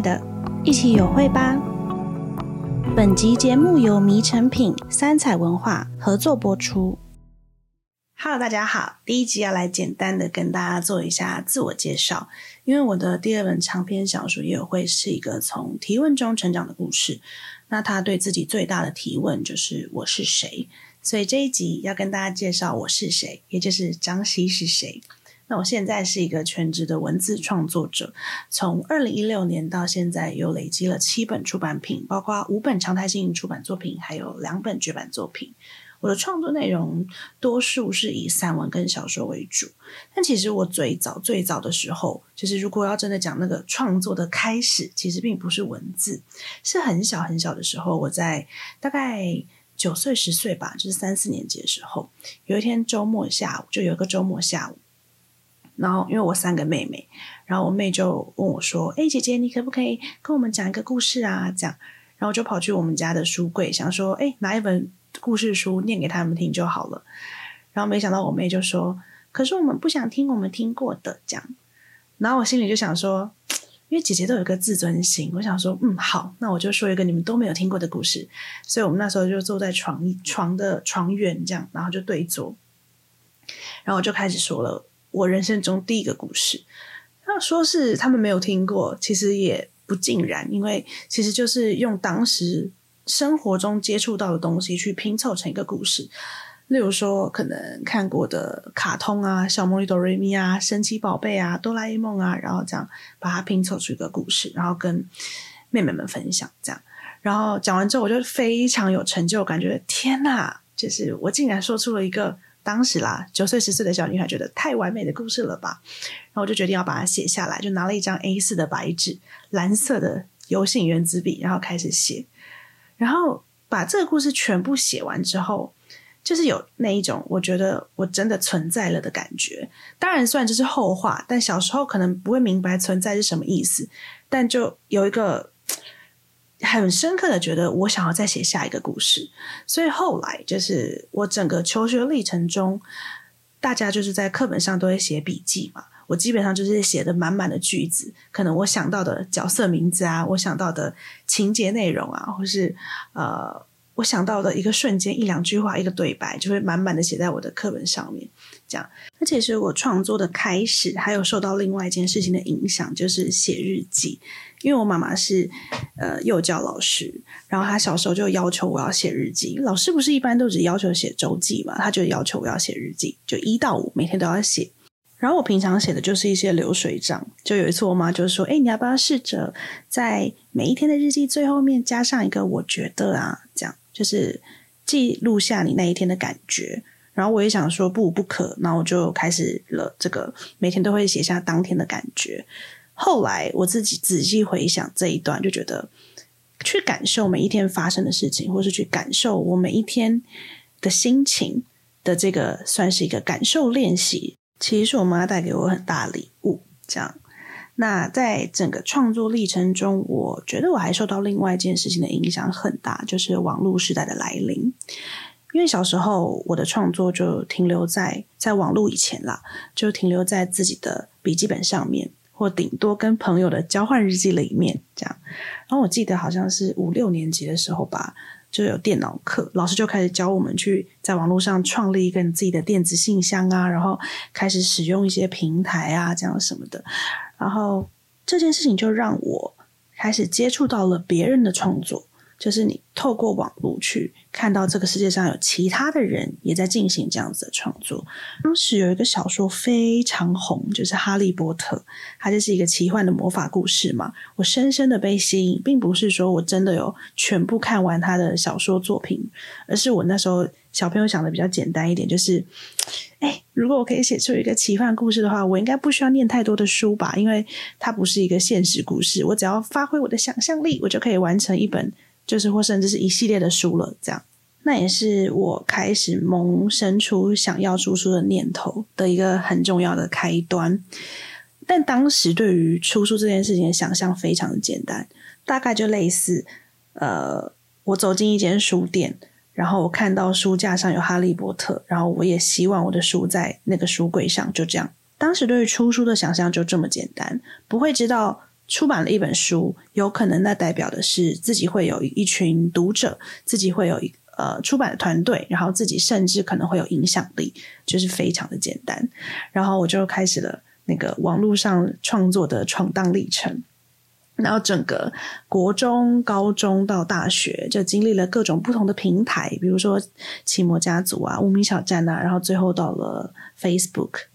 的，一起有会吧。本集节目由迷成品三彩文化合作播出。Hello，大家好，第一集要来简单的跟大家做一下自我介绍，因为我的第二本长篇小说也有会是一个从提问中成长的故事。那他对自己最大的提问就是我是谁，所以这一集要跟大家介绍我是谁，也就是张希是谁。那我现在是一个全职的文字创作者，从二零一六年到现在，有累积了七本出版品，包括五本常态性出版作品，还有两本绝版作品。我的创作内容多数是以散文跟小说为主，但其实我最早最早的时候，就是如果要真的讲那个创作的开始，其实并不是文字，是很小很小的时候，我在大概九岁十岁吧，就是三四年级的时候，有一天周末下午，就有一个周末下午。然后，因为我三个妹妹，然后我妹就问我说：“哎，姐姐，你可不可以跟我们讲一个故事啊？”这样，然后我就跑去我们家的书柜，想说：“哎，拿一本故事书念给他们听就好了。”然后没想到我妹就说：“可是我们不想听我们听过的。”这样，然后我心里就想说：“因为姐姐都有一个自尊心，我想说，嗯，好，那我就说一个你们都没有听过的故事。”所以，我们那时候就坐在床床的床缘这样，然后就对坐，然后我就开始说了。我人生中第一个故事，要说是他们没有听过，其实也不尽然，因为其实就是用当时生活中接触到的东西去拼凑成一个故事。例如说，可能看过的卡通啊，小魔女哆瑞咪啊，神奇宝贝啊，哆啦 A 梦啊，然后这样把它拼凑出一个故事，然后跟妹妹们分享，这样。然后讲完之后，我就非常有成就感，觉得天哪，就是我竟然说出了一个。当时啦，九岁十岁的小女孩觉得太完美的故事了吧，然后我就决定要把它写下来，就拿了一张 A 四的白纸，蓝色的油性原子笔，然后开始写。然后把这个故事全部写完之后，就是有那一种我觉得我真的存在了的感觉。当然，虽然这是后话，但小时候可能不会明白存在是什么意思，但就有一个。很深刻的觉得，我想要再写下一个故事，所以后来就是我整个求学历程中，大家就是在课本上都会写笔记嘛，我基本上就是写的满满的句子，可能我想到的角色名字啊，我想到的情节内容啊，或是呃，我想到的一个瞬间，一两句话，一个对白，就会满满的写在我的课本上面。这样，而且是我创作的开始，还有受到另外一件事情的影响，就是写日记。因为我妈妈是呃幼教老师，然后她小时候就要求我要写日记。老师不是一般都只要求写周记嘛？她就要求我要写日记，就一到五每天都要写。然后我平常写的就是一些流水账。就有一次我妈就说：“哎，你要不要试着在每一天的日记最后面加上一个我觉得啊，这样就是记录下你那一天的感觉。”然后我也想说不不可，然后我就开始了这个每天都会写下当天的感觉。后来我自己仔细回想这一段，就觉得去感受每一天发生的事情，或是去感受我每一天的心情的这个，算是一个感受练习。其实是我妈带给我很大礼物。这样，那在整个创作历程中，我觉得我还受到另外一件事情的影响很大，就是网络时代的来临。因为小时候我的创作就停留在在网络以前啦，就停留在自己的笔记本上面，或顶多跟朋友的交换日记里面这样。然后我记得好像是五六年级的时候吧，就有电脑课，老师就开始教我们去在网络上创立一个你自己的电子信箱啊，然后开始使用一些平台啊，这样什么的。然后这件事情就让我开始接触到了别人的创作。就是你透过网络去看到这个世界上有其他的人也在进行这样子的创作。当时有一个小说非常红，就是《哈利波特》，它就是一个奇幻的魔法故事嘛。我深深的被吸引，并不是说我真的有全部看完他的小说作品，而是我那时候小朋友想的比较简单一点，就是，哎，如果我可以写出一个奇幻故事的话，我应该不需要念太多的书吧，因为它不是一个现实故事，我只要发挥我的想象力，我就可以完成一本。就是或甚至是一系列的书了，这样，那也是我开始萌生出想要出书的念头的一个很重要的开端。但当时对于出书这件事情的想象非常的简单，大概就类似，呃，我走进一间书店，然后我看到书架上有《哈利波特》，然后我也希望我的书在那个书柜上，就这样。当时对于出书的想象就这么简单，不会知道。出版了一本书，有可能那代表的是自己会有一群读者，自己会有一呃出版的团队，然后自己甚至可能会有影响力，就是非常的简单。然后我就开始了那个网络上创作的闯荡历程。然后整个国中、高中到大学，就经历了各种不同的平台，比如说奇摩家族啊、无名小站啊，然后最后到了 Facebook。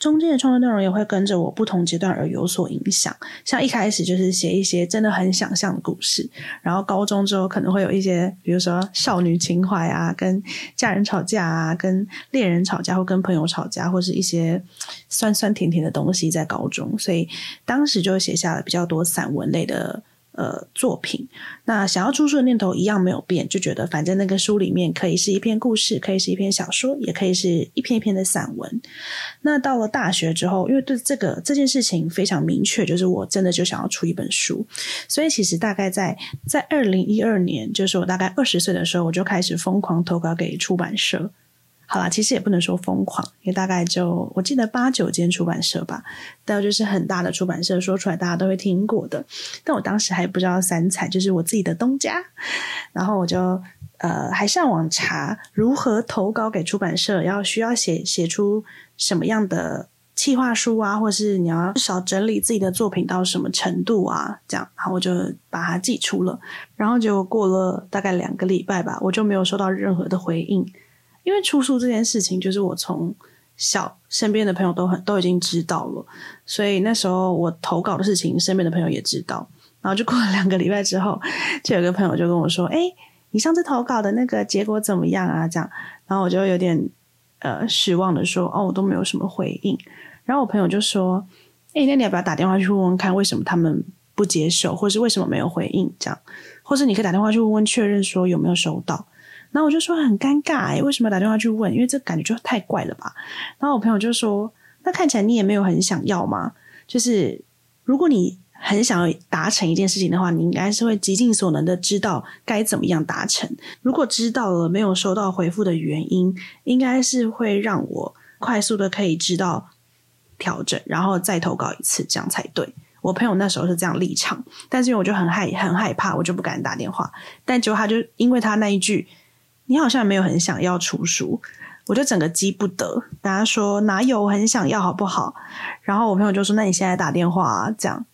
中间的创作内容也会跟着我不同阶段而有所影响，像一开始就是写一些真的很想象的故事，然后高中之后可能会有一些，比如说少女情怀啊，跟家人吵架啊，跟恋人吵架，或跟朋友吵架，或是一些酸酸甜甜的东西在高中，所以当时就写下了比较多散文类的。呃，作品，那想要出书的念头一样没有变，就觉得反正那个书里面可以是一篇故事，可以是一篇小说，也可以是一篇一篇的散文。那到了大学之后，因为对这个这件事情非常明确，就是我真的就想要出一本书，所以其实大概在在二零一二年，就是我大概二十岁的时候，我就开始疯狂投稿给出版社。好啦，其实也不能说疯狂，也大概就我记得八九间出版社吧，但就是很大的出版社，说出来大家都会听过的。但我当时还不知道三彩就是我自己的东家，然后我就呃还上网查如何投稿给出版社，要需要写写出什么样的企划书啊，或是你要少整理自己的作品到什么程度啊，这样，然后我就把它寄出了，然后结果过了大概两个礼拜吧，我就没有收到任何的回应。因为出书这件事情，就是我从小身边的朋友都很都已经知道了，所以那时候我投稿的事情，身边的朋友也知道。然后就过了两个礼拜之后，就有个朋友就跟我说：“哎，你上次投稿的那个结果怎么样啊？”这样，然后我就有点呃失望的说：“哦，我都没有什么回应。”然后我朋友就说：“哎，那你要不要打电话去问问看，为什么他们不接受，或是为什么没有回应？这样，或是你可以打电话去问问确认说有没有收到。”然后我就说很尴尬哎，为什么打电话去问？因为这感觉就太怪了吧。然后我朋友就说：“那看起来你也没有很想要嘛。就是如果你很想要达成一件事情的话，你应该是会极尽所能的知道该怎么样达成。如果知道了没有收到回复的原因，应该是会让我快速的可以知道调整，然后再投稿一次，这样才对。我朋友那时候是这样立场，但是因为我就很害很害怕，我就不敢打电话。但结果他就因为他那一句。你好像没有很想要出书，我就整个急不得。大家说哪有很想要，好不好？然后我朋友就说：“那你现在打电话啊。”这样，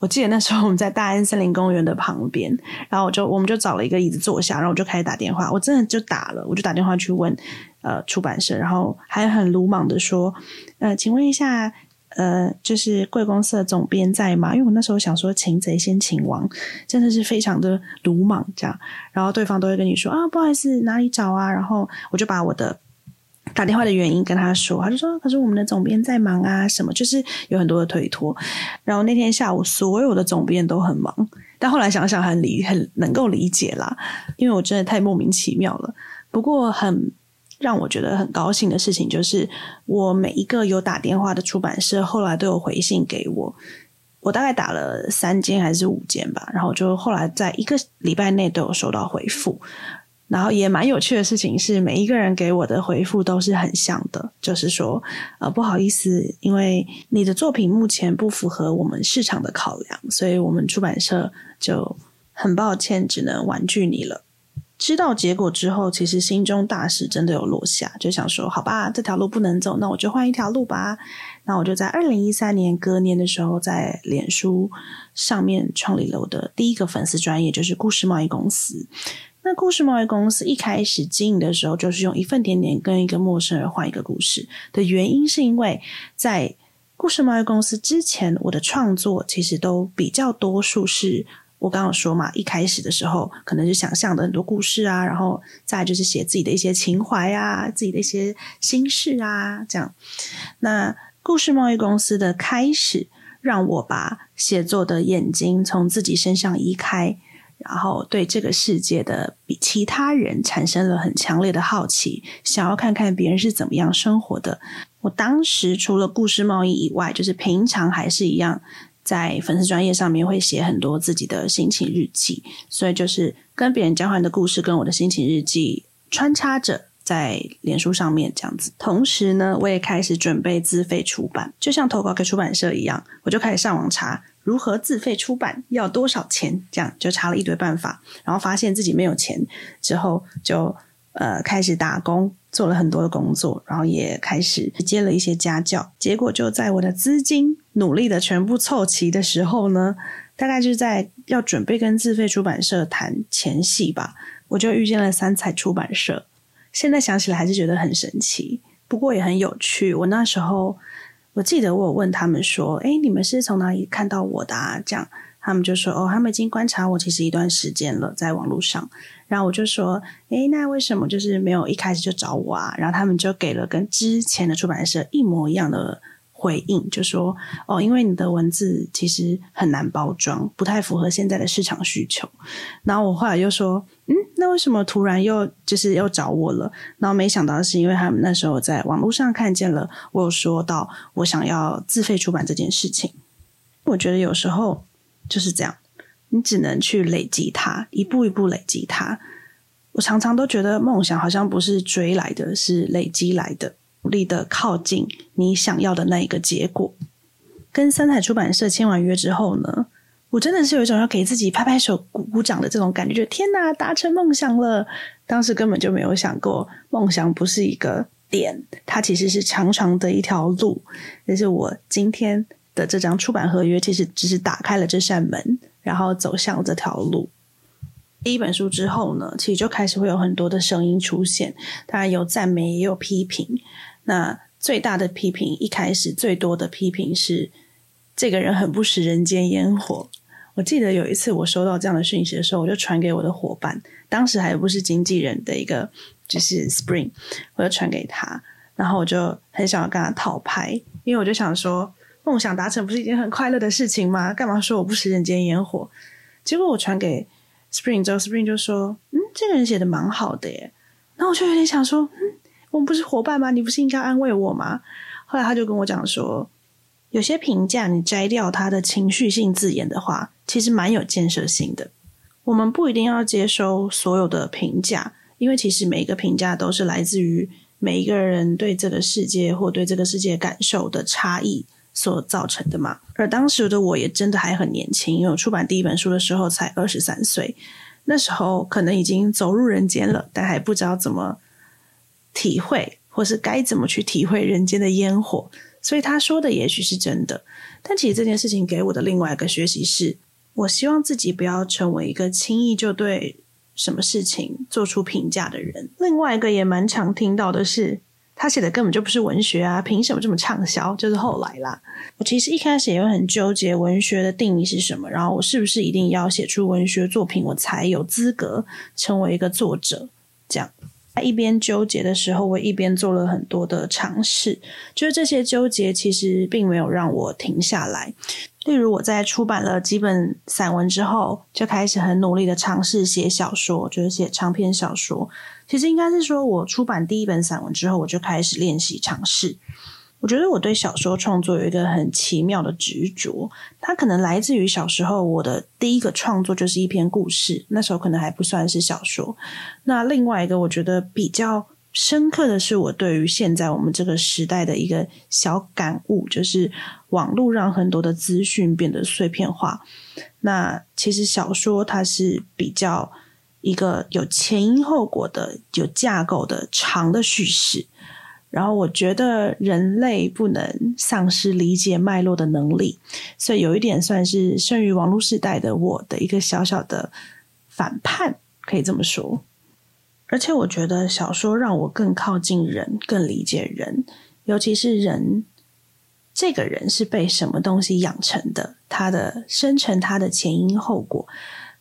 我记得那时候我们在大安森林公园的旁边，然后我就我们就找了一个椅子坐下，然后我就开始打电话。我真的就打了，我就打电话去问呃出版社，然后还很鲁莽的说：“呃，请问一下。”呃，就是贵公司的总编在吗？因为我那时候想说，擒贼先擒王，真的是非常的鲁莽这样。然后对方都会跟你说啊，不好意思，哪里找啊？然后我就把我的打电话的原因跟他说，他就说，可是我们的总编在忙啊，什么就是有很多的推脱。然后那天下午，所有的总编都很忙，但后来想想很理很能够理解啦，因为我真的太莫名其妙了。不过很。让我觉得很高兴的事情就是，我每一个有打电话的出版社后来都有回信给我。我大概打了三间还是五间吧，然后就后来在一个礼拜内都有收到回复。然后也蛮有趣的事情是，每一个人给我的回复都是很像的，就是说，呃，不好意思，因为你的作品目前不符合我们市场的考量，所以我们出版社就很抱歉，只能婉拒你了。知道结果之后，其实心中大石真的有落下，就想说：好吧，这条路不能走，那我就换一条路吧。那我就在二零一三年隔年的时候，在脸书上面创立了我的第一个粉丝专业，就是故事贸易公司。那故事贸易公司一开始经营的时候，就是用一份甜点跟一个陌生人换一个故事的原因，是因为在故事贸易公司之前，我的创作其实都比较多数是。我刚刚说嘛，一开始的时候可能是想象的很多故事啊，然后再就是写自己的一些情怀啊，自己的一些心事啊，这样。那故事贸易公司的开始，让我把写作的眼睛从自己身上移开，然后对这个世界的比其他人产生了很强烈的好奇，想要看看别人是怎么样生活的。我当时除了故事贸易以外，就是平常还是一样。在粉丝专页上面会写很多自己的心情日记，所以就是跟别人交换的故事跟我的心情日记穿插着在脸书上面这样子。同时呢，我也开始准备自费出版，就像投稿给出版社一样，我就开始上网查如何自费出版，要多少钱，这样就查了一堆办法，然后发现自己没有钱之后就，就呃开始打工，做了很多的工作，然后也开始接了一些家教。结果就在我的资金努力的全部凑齐的时候呢，大概就是在要准备跟自费出版社谈前戏吧，我就遇见了三彩出版社。现在想起来还是觉得很神奇，不过也很有趣。我那时候。我记得我有问他们说：“哎，你们是从哪里看到我的啊？”这样他们就说：“哦，他们已经观察我其实一段时间了，在网络上。”然后我就说：“哎，那为什么就是没有一开始就找我啊？”然后他们就给了跟之前的出版社一模一样的。回应就说哦，因为你的文字其实很难包装，不太符合现在的市场需求。然后我后来又说，嗯，那为什么突然又就是又找我了？然后没想到是因为他们那时候在网络上看见了我有说到我想要自费出版这件事情。我觉得有时候就是这样，你只能去累积它，一步一步累积它。我常常都觉得梦想好像不是追来的，是累积来的。努力的靠近你想要的那一个结果。跟三彩出版社签完约之后呢，我真的是有一种要给自己拍拍手、鼓鼓掌的这种感觉，就天哪，达成梦想了！当时根本就没有想过，梦想不是一个点，它其实是长长的一条路。但是我今天的这张出版合约，其实只是打开了这扇门，然后走向这条路。第一本书之后呢，其实就开始会有很多的声音出现，当然有赞美，也有批评。那最大的批评，一开始最多的批评是这个人很不食人间烟火。我记得有一次我收到这样的讯息的时候，我就传给我的伙伴，当时还不是经纪人的一个，就是 Spring，我就传给他，然后我就很想要跟他讨拍，因为我就想说，梦想达成不是一件很快乐的事情吗？干嘛说我不食人间烟火？结果我传给 Spring 之后，Spring 就说，嗯，这个人写的蛮好的耶。然后我就有点想说，嗯。我们不是伙伴吗？你不是应该安慰我吗？后来他就跟我讲说，有些评价你摘掉他的情绪性字眼的话，其实蛮有建设性的。我们不一定要接收所有的评价，因为其实每一个评价都是来自于每一个人对这个世界或对这个世界感受的差异所造成的嘛。而当时的我也真的还很年轻，因为我出版第一本书的时候才二十三岁，那时候可能已经走入人间了，但还不知道怎么。体会，或是该怎么去体会人间的烟火，所以他说的也许是真的。但其实这件事情给我的另外一个学习是，我希望自己不要成为一个轻易就对什么事情做出评价的人。另外一个也蛮常听到的是，他写的根本就不是文学啊，凭什么这么畅销？就是后来啦。我其实一开始也会很纠结文学的定义是什么，然后我是不是一定要写出文学作品，我才有资格成为一个作者？这样。在一边纠结的时候，我一边做了很多的尝试。就是这些纠结，其实并没有让我停下来。例如，我在出版了几本散文之后，就开始很努力的尝试写小说，就是写长篇小说。其实应该是说，我出版第一本散文之后，我就开始练习尝试。我觉得我对小说创作有一个很奇妙的执着，它可能来自于小时候我的第一个创作就是一篇故事，那时候可能还不算是小说。那另外一个我觉得比较深刻的是，我对于现在我们这个时代的一个小感悟，就是网络让很多的资讯变得碎片化。那其实小说它是比较一个有前因后果的、有架构的长的叙事。然后我觉得人类不能丧失理解脉络的能力，所以有一点算是生于网络时代的我的一个小小的反叛，可以这么说。而且我觉得小说让我更靠近人，更理解人，尤其是人这个人是被什么东西养成的，他的生成，他的前因后果，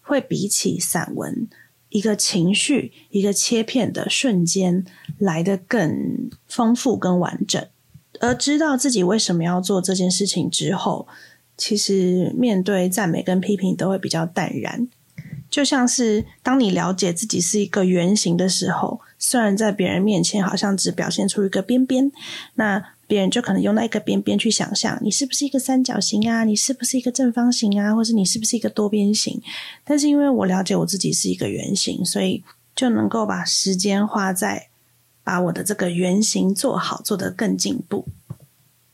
会比起散文。一个情绪，一个切片的瞬间来得更丰富、更完整。而知道自己为什么要做这件事情之后，其实面对赞美跟批评都会比较淡然。就像是当你了解自己是一个圆形的时候，虽然在别人面前好像只表现出一个边边，那。别人就可能用那一个边边去想象你是不是一个三角形啊，你是不是一个正方形啊，或是你是不是一个多边形？但是因为我了解我自己是一个圆形，所以就能够把时间花在把我的这个圆形做好，做得更进步。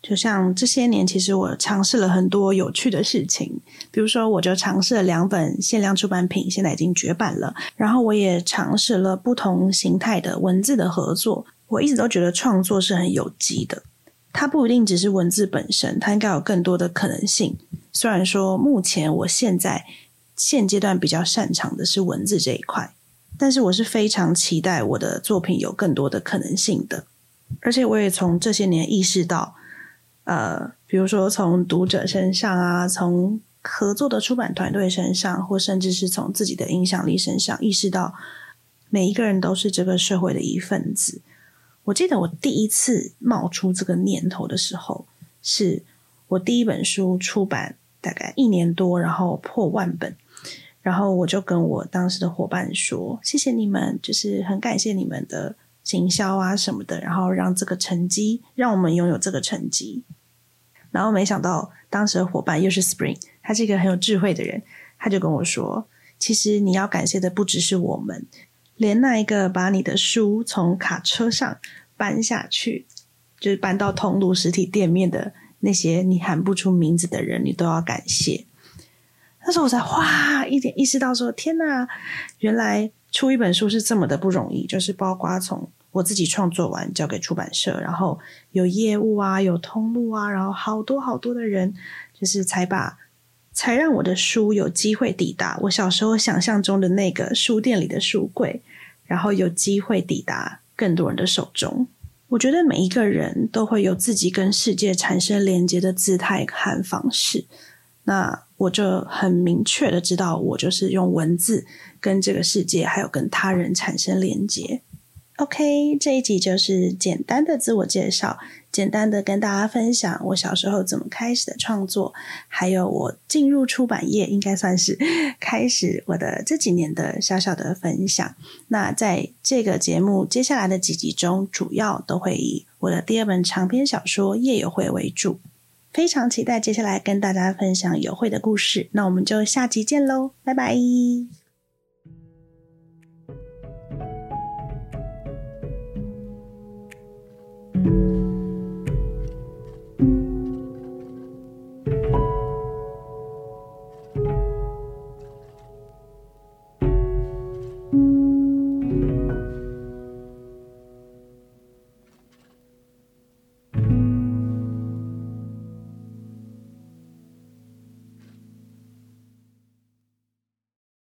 就像这些年，其实我尝试了很多有趣的事情，比如说，我就尝试了两本限量出版品，现在已经绝版了。然后，我也尝试了不同形态的文字的合作。我一直都觉得创作是很有机的，它不一定只是文字本身，它应该有更多的可能性。虽然说目前我现在现阶段比较擅长的是文字这一块，但是我是非常期待我的作品有更多的可能性的。而且，我也从这些年意识到。呃，比如说从读者身上啊，从合作的出版团队身上，或甚至是从自己的影响力身上，意识到每一个人都是这个社会的一份子。我记得我第一次冒出这个念头的时候，是我第一本书出版大概一年多，然后破万本，然后我就跟我当时的伙伴说：“谢谢你们，就是很感谢你们的。”行销啊什么的，然后让这个成绩，让我们拥有这个成绩。然后没想到，当时的伙伴又是 Spring，他是一个很有智慧的人，他就跟我说：“其实你要感谢的不只是我们，连那一个把你的书从卡车上搬下去，就是搬到通路实体店面的那些你喊不出名字的人，你都要感谢。”那时候我才哇一点意识到说：“天哪，原来。”出一本书是这么的不容易，就是包括从我自己创作完交给出版社，然后有业务啊，有通路啊，然后好多好多的人，就是才把才让我的书有机会抵达我小时候想象中的那个书店里的书柜，然后有机会抵达更多人的手中。我觉得每一个人都会有自己跟世界产生连接的姿态和方式。那我就很明确的知道，我就是用文字跟这个世界，还有跟他人产生连接。OK，这一集就是简单的自我介绍，简单的跟大家分享我小时候怎么开始的创作，还有我进入出版业，应该算是开始我的这几年的小小的分享。那在这个节目接下来的几集中，主要都会以我的第二本长篇小说《夜友会》为主。非常期待接下来跟大家分享有会的故事，那我们就下集见喽，拜拜。